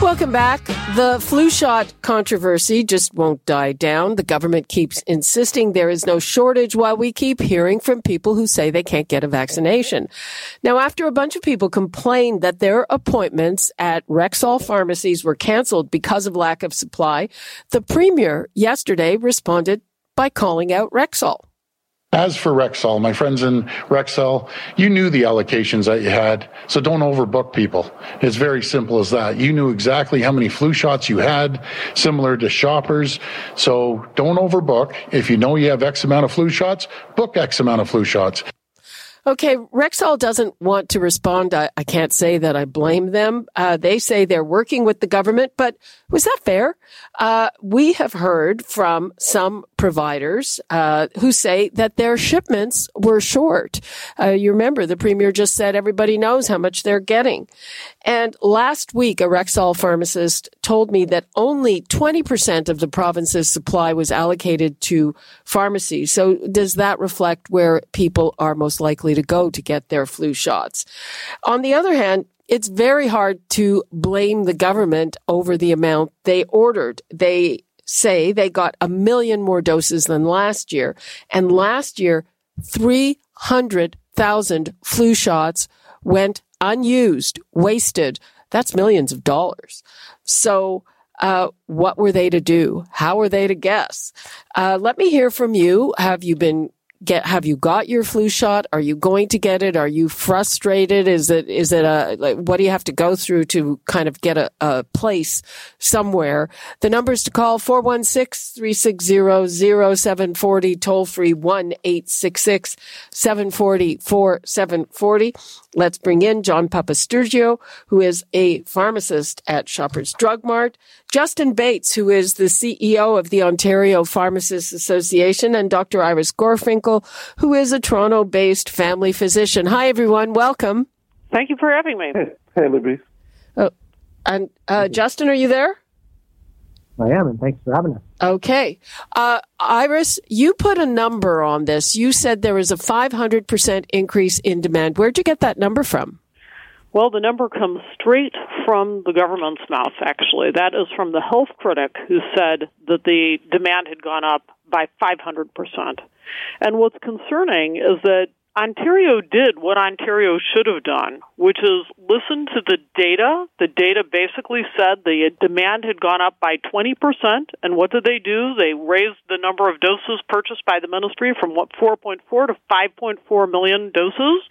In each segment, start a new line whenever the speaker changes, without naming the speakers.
Welcome back. The flu shot controversy just won't die down. The government keeps insisting there is no shortage while we keep hearing from people who say they can't get a vaccination. Now, after a bunch of people complained that their appointments at Rexall pharmacies were canceled because of lack of supply, the premier yesterday responded by calling out Rexall.
As for Rexall, my friends in Rexall, you knew the allocations that you had, so don't overbook people. It's very simple as that. You knew exactly how many flu shots you had, similar to shoppers, so don't overbook. If you know you have X amount of flu shots, book X amount of flu shots.
Okay, Rexall doesn't want to respond. I, I can't say that I blame them. Uh, they say they're working with the government, but was that fair? Uh, we have heard from some providers uh, who say that their shipments were short. Uh, you remember the premier just said everybody knows how much they're getting. And last week, a Rexall pharmacist told me that only 20% of the province's supply was allocated to pharmacies. So does that reflect where people are most likely to go to get their flu shots? On the other hand, it's very hard to blame the government over the amount they ordered. They say they got a million more doses than last year. And last year, 300,000 flu shots went unused, wasted. That's millions of dollars. So, uh, what were they to do? How were they to guess? Uh, let me hear from you. Have you been get have you got your flu shot are you going to get it are you frustrated is it is it a like what do you have to go through to kind of get a, a place somewhere the numbers to call 416-360-0740 toll free 1-866-740-4740 let's bring in john papastergiou who is a pharmacist at shoppers drug mart justin bates who is the ceo of the ontario pharmacists association and dr iris gorfinkel who is a Toronto based family physician. Hi, everyone. Welcome.
Thank you for having me.
Hey, hey Libby.
Oh, and uh, Justin, are you there?
I am, and thanks for having us.
Okay. Uh, Iris, you put a number on this. You said there was a 500% increase in demand. Where'd you get that number from?
Well, the number comes straight from the government's mouth, actually. That is from the health critic who said that the demand had gone up by 500%. And what's concerning is that Ontario did what Ontario should have done, which is listen to the data. The data basically said the demand had gone up by 20%. And what did they do? They raised the number of doses purchased by the ministry from what 4.4 to 5.4 million doses.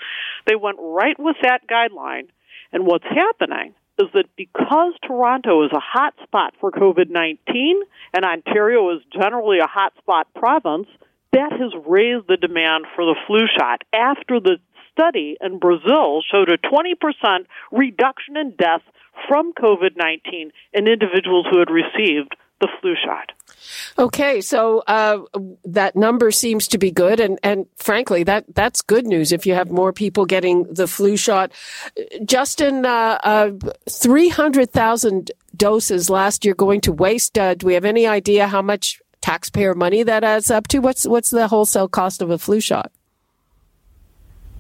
They went right with that guideline. And what's happening is that because Toronto is a hot spot for COVID 19 and Ontario is generally a hot spot province, that has raised the demand for the flu shot after the study in Brazil showed a 20% reduction in death from COVID 19 in individuals who had received the flu shot.
Okay, so uh, that number seems to be good, and, and frankly, that that's good news if you have more people getting the flu shot. Justin, uh, uh, three hundred thousand doses last year going to waste. Uh, do we have any idea how much taxpayer money that adds up to? What's what's the wholesale cost of a flu shot?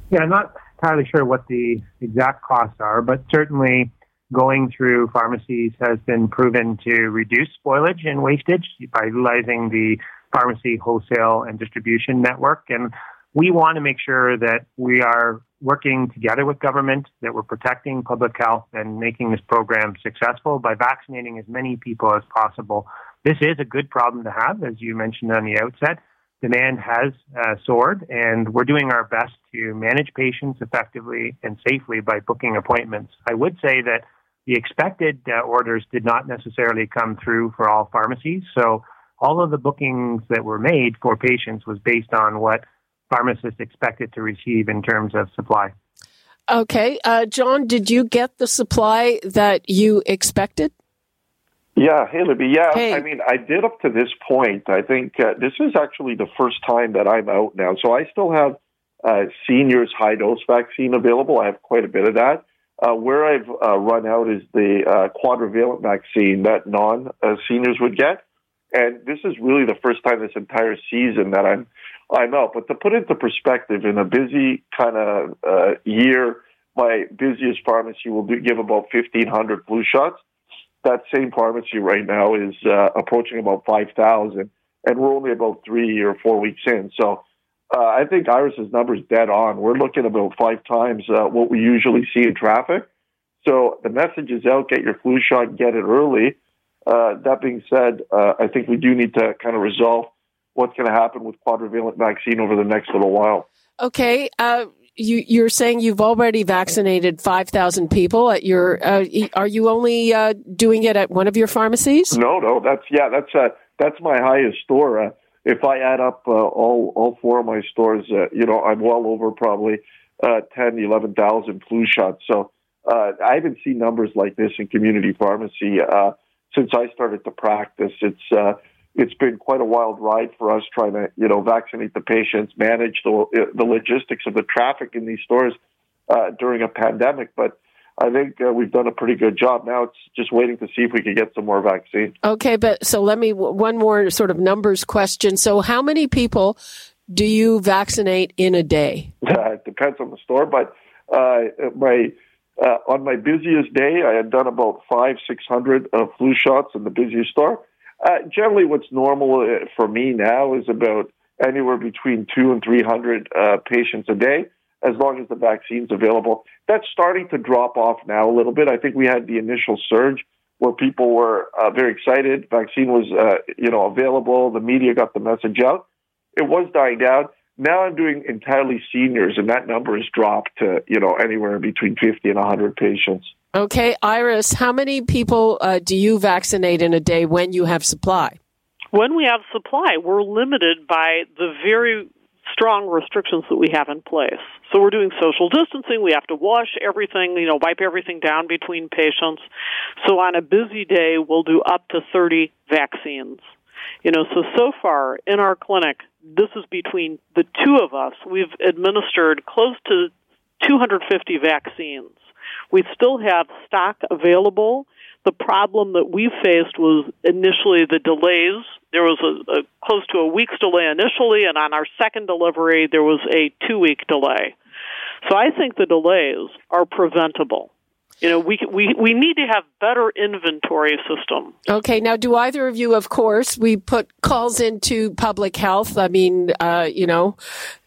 Yeah, I'm not entirely sure what the exact costs are, but certainly going through pharmacies has been proven to reduce spoilage and wastage by utilizing the pharmacy wholesale and distribution network. And we want to make sure that we are working together with government, that we're protecting public health and making this program successful by vaccinating as many people as possible. This is a good problem to have, as you mentioned on the outset. Demand has uh, soared, and we're doing our best to manage patients effectively and safely by booking appointments. I would say that the expected uh, orders did not necessarily come through for all pharmacies. So all of the bookings that were made for patients was based on what pharmacists expected to receive in terms of supply.
Okay. Uh, John, did you get the supply that you expected?
Yeah, hey Libby. Yeah,
hey.
I mean, I did up to this point. I think uh, this is actually the first time that I'm out now. So I still have uh, seniors high dose vaccine available. I have quite a bit of that. Uh, where I've uh, run out is the uh, quadrivalent vaccine that non seniors would get, and this is really the first time this entire season that I'm I'm out. But to put it into perspective, in a busy kind of uh, year, my busiest pharmacy will do, give about 1,500 flu shots that same pharmacy right now is uh, approaching about 5,000, and we're only about three or four weeks in. So uh, I think Iris's number is dead on. We're looking about five times uh, what we usually see in traffic. So the message is out: get your flu shot, get it early. Uh, that being said, uh, I think we do need to kind of resolve what's going to happen with quadrivalent vaccine over the next little while.
Okay. Uh, you, you're saying you've already vaccinated 5,000 people at your, uh, are you only uh, doing it at one of your pharmacies?
No, no, that's, yeah, that's, uh, that's my highest store. Uh, if I add up uh, all, all four of my stores, uh, you know, I'm well over probably uh, 10, 11,000 flu shots. So I haven't seen numbers like this in community pharmacy since I started to practice. It's, it's been quite a wild ride for us trying to, you know, vaccinate the patients, manage the, the logistics of the traffic in these stores uh, during a pandemic. But I think uh, we've done a pretty good job. Now it's just waiting to see if we can get some more vaccine.
Okay, but so let me one more sort of numbers question. So, how many people do you vaccinate in a day?
Uh, it depends on the store, but uh, my uh, on my busiest day, I had done about five, six hundred uh, flu shots in the busiest store. Uh, generally, what's normal uh, for me now is about anywhere between two and 300 uh, patients a day, as long as the vaccine's available. That's starting to drop off now a little bit. I think we had the initial surge where people were uh, very excited. Vaccine was, uh, you know, available. The media got the message out. It was dying down. Now I'm doing entirely seniors, and that number has dropped to, you know, anywhere between 50 and 100 patients.
Okay, Iris, how many people uh, do you vaccinate in a day when you have supply?
When we have supply, we're limited by the very strong restrictions that we have in place. So we're doing social distancing. We have to wash everything, you know, wipe everything down between patients. So on a busy day, we'll do up to 30 vaccines. You know, so so far in our clinic, this is between the two of us, we've administered close to 250 vaccines. We still have stock available. The problem that we faced was initially the delays. There was a, a close to a week's delay initially, and on our second delivery, there was a two week delay. So I think the delays are preventable. You know, we, we, we need to have better inventory system.
Okay. Now, do either of you, of course, we put calls into public health. I mean, uh, you know,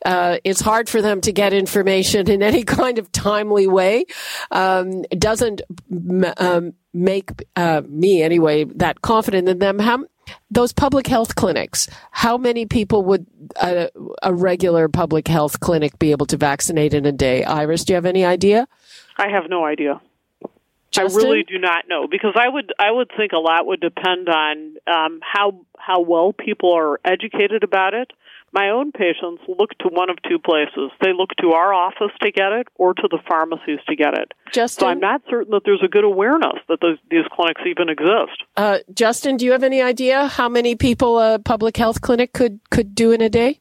uh, it's hard for them to get information in any kind of timely way. Um, it doesn't um, make uh, me anyway that confident in them. How, those public health clinics, how many people would a, a regular public health clinic be able to vaccinate in a day? Iris, do you have any idea?
I have no idea.
Justin?
I really do not know because I would I would think a lot would depend on um, how how well people are educated about it. My own patients look to one of two places. They look to our office to get it or to the pharmacies to get it.
Justin?
So I'm not certain that there's a good awareness that those, these clinics even exist.
Uh, Justin, do you have any idea how many people a public health clinic could, could do in a day?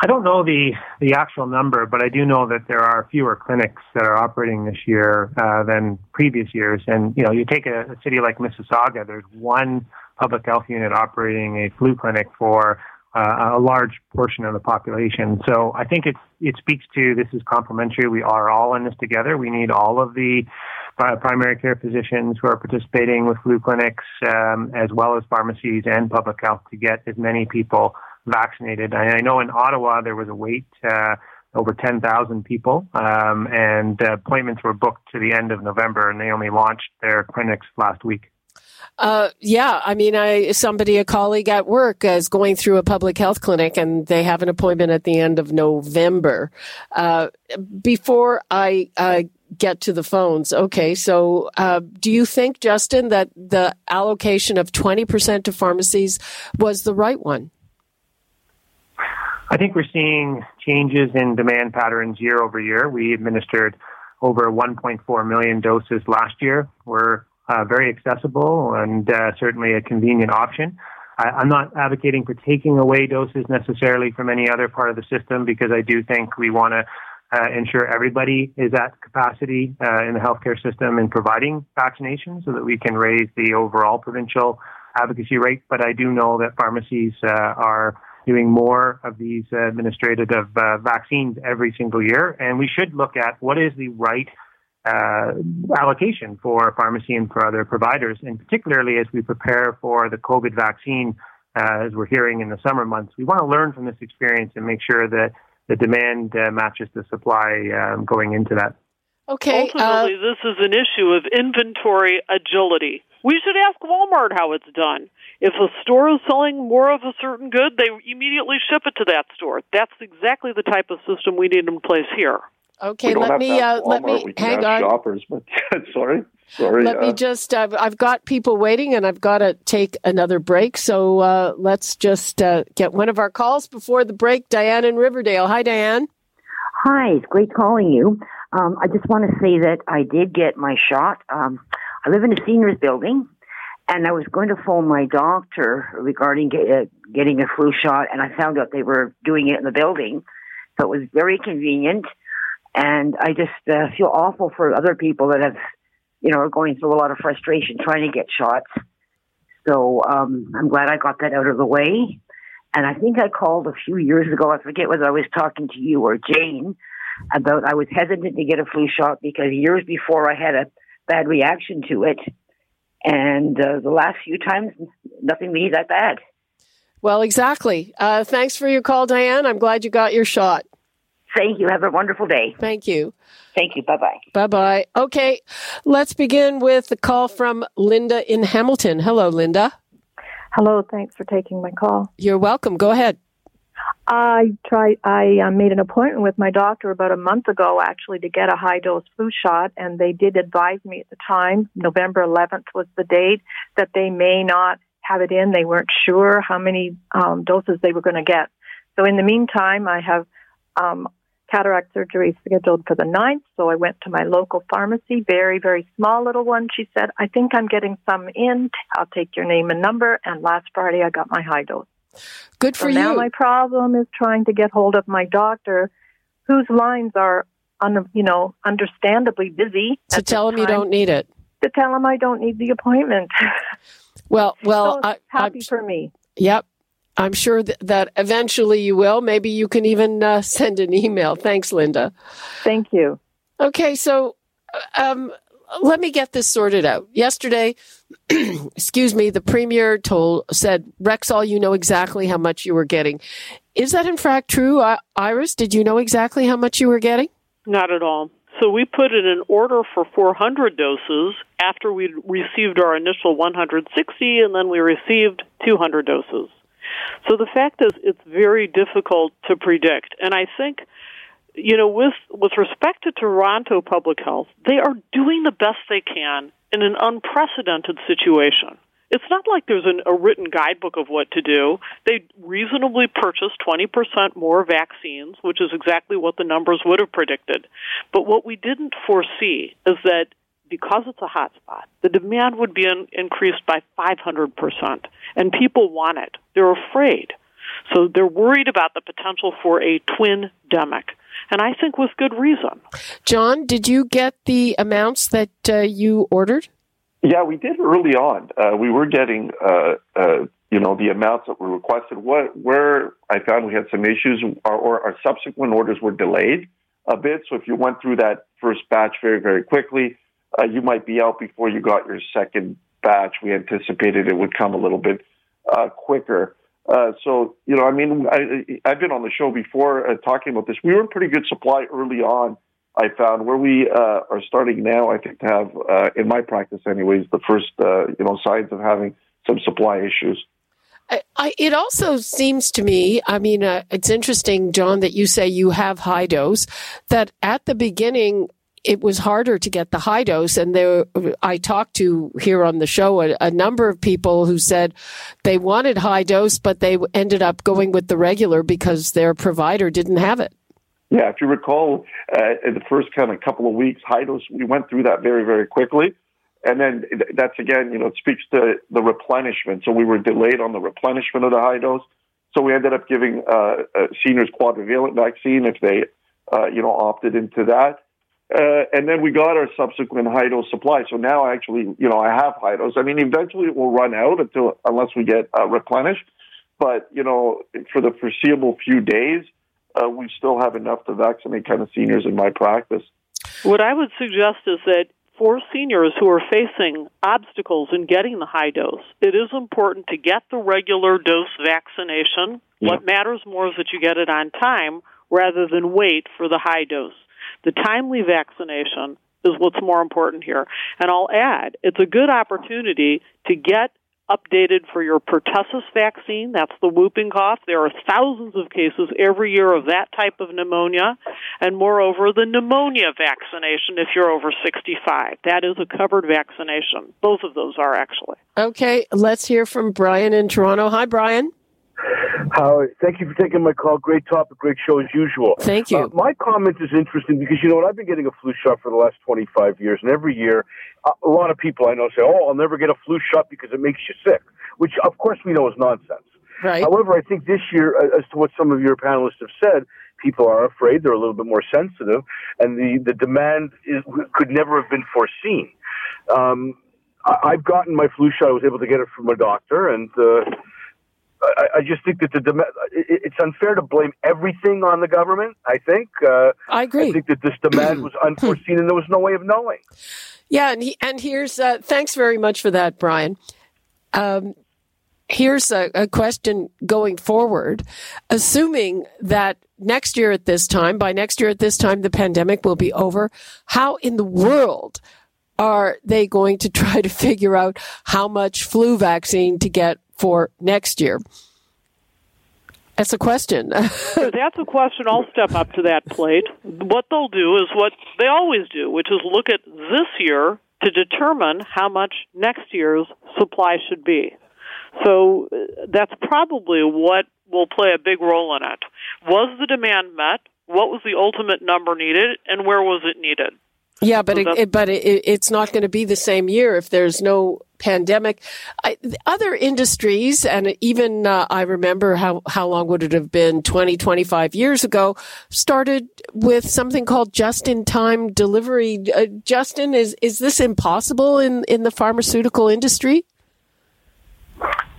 I don't know the the actual number, but I do know that there are fewer clinics that are operating this year uh, than previous years. And you know, you take a, a city like Mississauga, there's one public health unit operating a flu clinic for uh, a large portion of the population. So I think it it speaks to this is complementary. We are all in this together. We need all of the uh, primary care physicians who are participating with flu clinics, um, as well as pharmacies and public health, to get as many people vaccinated. I, I know in Ottawa there was a wait. Uh, over 10,000 people, um, and uh, appointments were booked to the end of November, and they only launched their clinics last week.
Uh, yeah, I mean, I somebody, a colleague at work, is going through a public health clinic, and they have an appointment at the end of November. Uh, before I uh, get to the phones, okay. So, uh, do you think, Justin, that the allocation of twenty percent to pharmacies was the right one?
I think we're seeing changes in demand patterns year over year. We administered over 1.4 million doses last year. We're uh, very accessible and uh, certainly a convenient option. I, am not advocating for taking away doses necessarily from any other part of the system because I do think we want to uh, ensure everybody is at capacity uh, in the healthcare system in providing vaccinations so that we can raise the overall provincial advocacy rate. But I do know that pharmacies uh, are doing more of these administrative uh, vaccines every single year, and we should look at what is the right uh, allocation for pharmacy and for other providers, and particularly as we prepare for the COVID vaccine, uh, as we're hearing in the summer months, we want to learn from this experience and make sure that the demand uh, matches the supply um, going into that.
Okay.
Ultimately, uh, this is an issue of inventory agility. We should ask Walmart how it's done. If a store is selling more of a certain good, they immediately ship it to that store. That's exactly the type of system we need in place here.
Okay, let me uh, let me hang on.
Shoppers, but sorry, sorry.
Let uh, me just. Uh, I've got people waiting, and I've got to take another break. So uh, let's just uh, get one of our calls before the break. Diane in Riverdale. Hi, Diane.
Hi, it's great calling you. Um, I just want to say that I did get my shot. Um, I live in a seniors building, and I was going to phone my doctor regarding get, uh, getting a flu shot, and I found out they were doing it in the building. So it was very convenient. And I just uh, feel awful for other people that have, you know, are going through a lot of frustration trying to get shots. So um, I'm glad I got that out of the way. And I think I called a few years ago. I forget whether I was talking to you or Jane about I was hesitant to get a flu shot because years before I had a bad reaction to it. And uh, the last few times, nothing really that bad.
Well, exactly. Uh, thanks for your call, Diane. I'm glad you got your shot.
Thank you. Have a wonderful day.
Thank you.
Thank you. Bye bye.
Bye bye. Okay, let's begin with the call from Linda in Hamilton. Hello, Linda.
Hello. Thanks for taking my call.
You're welcome. Go ahead.
I tried. I uh, made an appointment with my doctor about a month ago, actually, to get a high dose flu shot, and they did advise me at the time, November 11th was the date, that they may not have it in. They weren't sure how many um, doses they were going to get. So in the meantime, I have um, cataract surgery scheduled for the 9th, so I went to my local pharmacy, very, very small little one. She said, I think I'm getting some in. I'll take your name and number. And last Friday, I got my high dose.
Good for
so
you.
Now my problem is trying to get hold of my doctor, whose lines are, un, you know, understandably busy.
To tell him you don't need it.
To tell him I don't need the appointment.
Well, well,
so
I,
happy
I'm,
for me.
Yep, I'm sure that, that eventually you will. Maybe you can even uh, send an email. Thanks, Linda.
Thank you.
Okay, so um, let me get this sorted out. Yesterday, excuse me, the premier told said Rexall, you know exactly how much you were getting. Is that in fact true, Iris? Did you know exactly how much you were getting?
Not at all. So we put in an order for 400 doses after we received our initial 160, and then we received 200 doses. So the fact is, it's very difficult to predict. And I think, you know, with, with respect to Toronto Public Health, they are doing the best they can in an unprecedented situation. It's not like there's an, a written guidebook of what to do. They reasonably purchased 20% more vaccines, which is exactly what the numbers would have predicted. But what we didn't foresee is that because it's a hotspot, the demand would be in, increased by 500%. And people want it. They're afraid. So they're worried about the potential for a twin demic. And I think with good reason.
John, did you get the amounts that uh, you ordered?
Yeah, we did early on. Uh, we were getting, uh, uh you know, the amounts that were requested. What, where I found we had some issues, or, or our subsequent orders were delayed a bit. So if you went through that first batch very, very quickly, uh, you might be out before you got your second batch. We anticipated it would come a little bit uh, quicker. Uh, so, you know, I mean, I, I've been on the show before uh, talking about this. We were in pretty good supply early on. I found where we uh, are starting now. I think to have, uh, in my practice, anyways, the first you know signs of having some supply issues.
I, I, it also seems to me, I mean, uh, it's interesting, John, that you say you have high dose, that at the beginning, it was harder to get the high dose. And there, I talked to here on the show a, a, number of people who said they wanted high dose, but they ended up going with the regular because their provider didn't have it.
Yeah, if you recall, uh, in the first kind of couple of weeks, high dose, we went through that very, very quickly. and then that's again, you know, it speaks to the replenishment. So we were delayed on the replenishment of the high dose. So we ended up giving uh, uh, seniors quadrivalent vaccine if they, uh, you know, opted into that. Uh, and then we got our subsequent high dose supply. So now actually, you know, I have high dose. I mean, eventually it will run out until unless we get uh, replenished. But you know, for the foreseeable few days, uh, we still have enough to vaccinate kind of seniors in my practice.
What I would suggest is that for seniors who are facing obstacles in getting the high dose, it is important to get the regular dose vaccination. Yeah. What matters more is that you get it on time rather than wait for the high dose. The timely vaccination is what's more important here. And I'll add, it's a good opportunity to get updated for your pertussis vaccine. That's the whooping cough. There are thousands of cases every year of that type of pneumonia. And moreover, the pneumonia vaccination if you're over 65. That is a covered vaccination. Both of those are actually.
Okay, let's hear from Brian in Toronto. Hi, Brian.
Howard, thank you for taking my call. Great topic, great show as usual.
Thank you. Uh,
my comment is interesting because you know what? I've been getting a flu shot for the last 25 years, and every year, a lot of people I know say, "Oh, I'll never get a flu shot because it makes you sick," which of course we know is nonsense.
Right.
However, I think this year, uh, as to what some of your panelists have said, people are afraid. They're a little bit more sensitive, and the the demand is, could never have been foreseen. Um, I, I've gotten my flu shot. I was able to get it from a doctor, and uh, I, I just think that the it's unfair to blame everything on the government. I think. Uh,
I agree.
I think that this demand was unforeseen, and there was no way of knowing.
Yeah, and he, and here's uh, thanks very much for that, Brian. Um, here's a, a, question going forward, assuming that next year at this time, by next year at this time, the pandemic will be over. How in the world are they going to try to figure out how much flu vaccine to get for next year? That's a question.
That's a question. I'll step up to that plate. What they'll do is what they always do, which is look at this year to determine how much next year's supply should be. So uh, that's probably what will play a big role in it. Was the demand met? What was the ultimate number needed, and where was it needed?
Yeah, but it, it, but it, it's not going to be the same year if there's no pandemic. I, other industries, and even uh, I remember how how long would it have been 20, 25 years ago, started with something called just in time delivery. Uh, Justin, is is this impossible in in the pharmaceutical industry?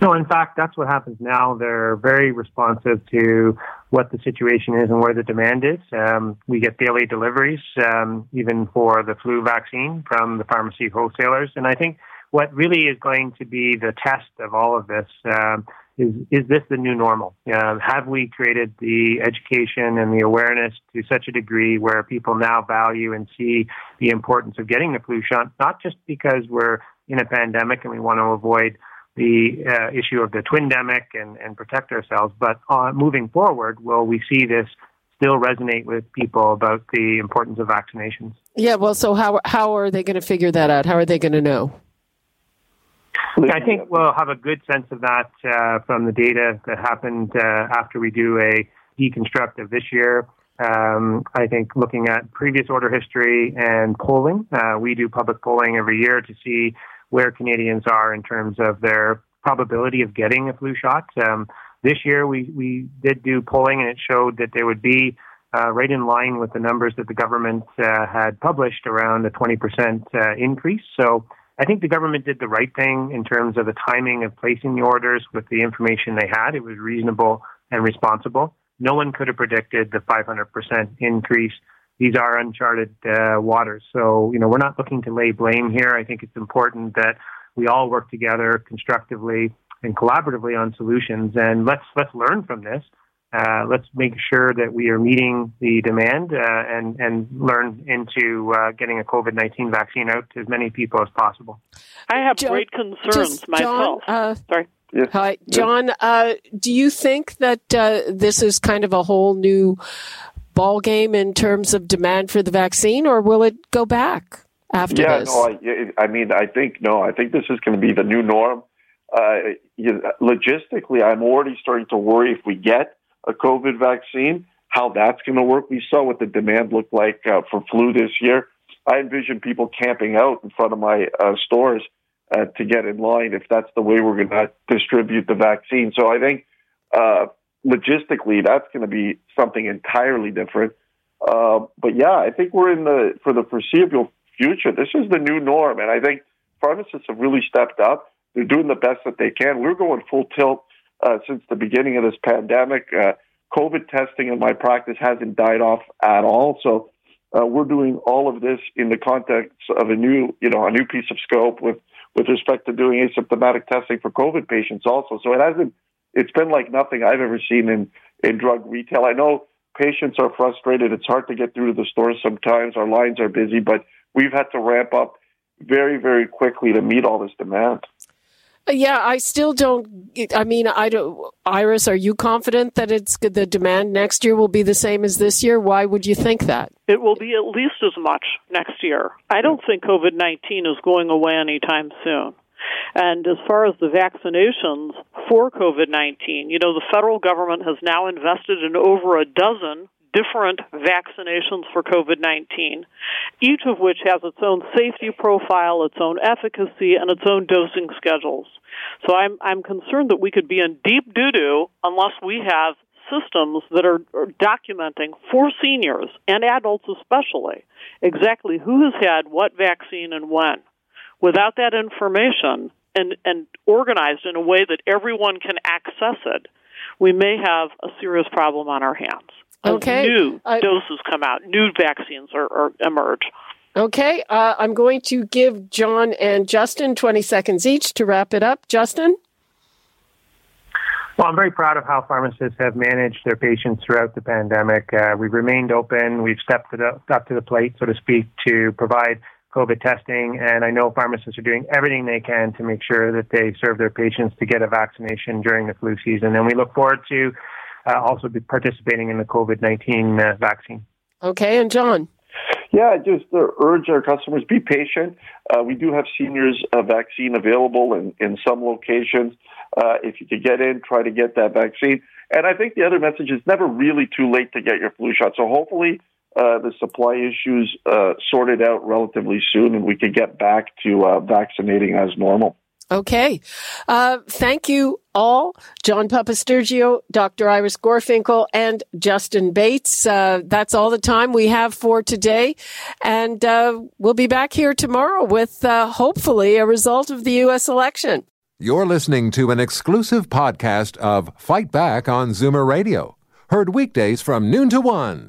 No, in fact, that's what happens now. They're very responsive to what the situation is and where the demand is. Um, we get daily deliveries, um, even for the flu vaccine from the pharmacy wholesalers. And I think what really is going to be the test of all of this um, is is this the new normal? Uh, have we created the education and the awareness to such a degree where people now value and see the importance of getting the flu shot, not just because we're in a pandemic and we want to avoid the uh, issue of the twindemic and, and protect ourselves. But uh, moving forward, will we see this still resonate with people about the importance of vaccinations?
Yeah, well, so how, how are they going to figure that out? How are they going to know?
I think we'll have a good sense of that uh, from the data that happened uh, after we do a deconstruct of this year. Um, I think looking at previous order history and polling, uh, we do public polling every year to see where Canadians are in terms of their probability of getting a flu shot. Um, this year, we, we did do polling, and it showed that there would be uh, right in line with the numbers that the government uh, had published around a 20% uh, increase. So I think the government did the right thing in terms of the timing of placing the orders with the information they had. It was reasonable and responsible. No one could have predicted the 500% increase these are uncharted uh, waters. So, you know, we're not looking to lay blame here. I think it's important that we all work together constructively and collaboratively on solutions. And let's let's learn from this. Uh, let's make sure that we are meeting the demand uh, and and learn into uh, getting a COVID nineteen vaccine out to as many people as possible.
I have John, great concerns myself. John, uh, Sorry.
Yes. Hi, John. Uh, do you think that uh, this is kind of a whole new ball game in terms of demand for the vaccine, or will it go back after
yeah,
this?
no, I, I mean, I think no, I think this is going to be the new norm. Uh, you logistically, I'm already starting to worry if we get a COVID vaccine, how that's going to work. We saw what the demand looked like uh, for flu this year. I envision people camping out in front of my uh, stores uh, to get in line if that's the way we're going to distribute the vaccine. So I think uh, logistically that's going to be something entirely different. Uh, but yeah, I think we're in the for the foreseeable future. This is the new norm, and I think pharmacists have really stepped up. They're doing the best that they can. We're going full tilt uh, since the beginning of this pandemic. Uh, COVID testing in my practice hasn't died off at all. So uh, we're doing all of this in the context of a new, you know, a new piece of scope with with respect to doing asymptomatic testing for COVID patients also. So it hasn't. It's been like nothing I've ever seen in in drug retail. I know patients are frustrated. It's hard to get through to the stores sometimes. Our lines are busy, but we've had to ramp up very, very quickly to meet all this demand.
Yeah, I still don't. I mean, I don't. Iris, are you confident that it's the demand next year will be the same as this year? Why would you think that?
It will be at least as much next year. I don't think COVID nineteen is going away anytime soon. And as far as the vaccinations for COVID 19, you know, the federal government has now invested in over a dozen different vaccinations for COVID 19, each of which has its own safety profile, its own efficacy, and its own dosing schedules. So I'm, I'm concerned that we could be in deep doo doo unless we have systems that are, are documenting for seniors and adults especially exactly who has had what vaccine and when. Without that information and, and organized in a way that everyone can access it, we may have a serious problem on our hands.
Okay.
New I, doses come out, new vaccines are, are emerge.
Okay, uh, I'm going to give John and Justin 20 seconds each to wrap it up. Justin?
Well, I'm very proud of how pharmacists have managed their patients throughout the pandemic. Uh, we've remained open. We've stepped to the, up to the plate, so to speak, to provide COVID testing. And I know pharmacists are doing everything they can to make sure that they serve their patients to get a vaccination during the flu season. And we look forward to uh, also be participating in the COVID 19 uh, vaccine.
Okay, and John?
Yeah, just uh, urge our customers be patient. Uh, we do have seniors uh, vaccine available in, in some locations. Uh, if you could get in, try to get that vaccine. And I think the other message is never really too late to get your flu shot. So hopefully uh, the supply issues uh, sorted out relatively soon, and we can get back to vaccinating as normal.
Okay. Uh, thank you all, John Papastergiou, Dr. Iris Gorfinkel, and Justin Bates. Uh, that's all the time we have for today. And uh, we'll be back here tomorrow with uh, hopefully a result of the U.S. election.
You're listening to an exclusive podcast of Fight Back on Zoomer Radio, heard weekdays from noon to one.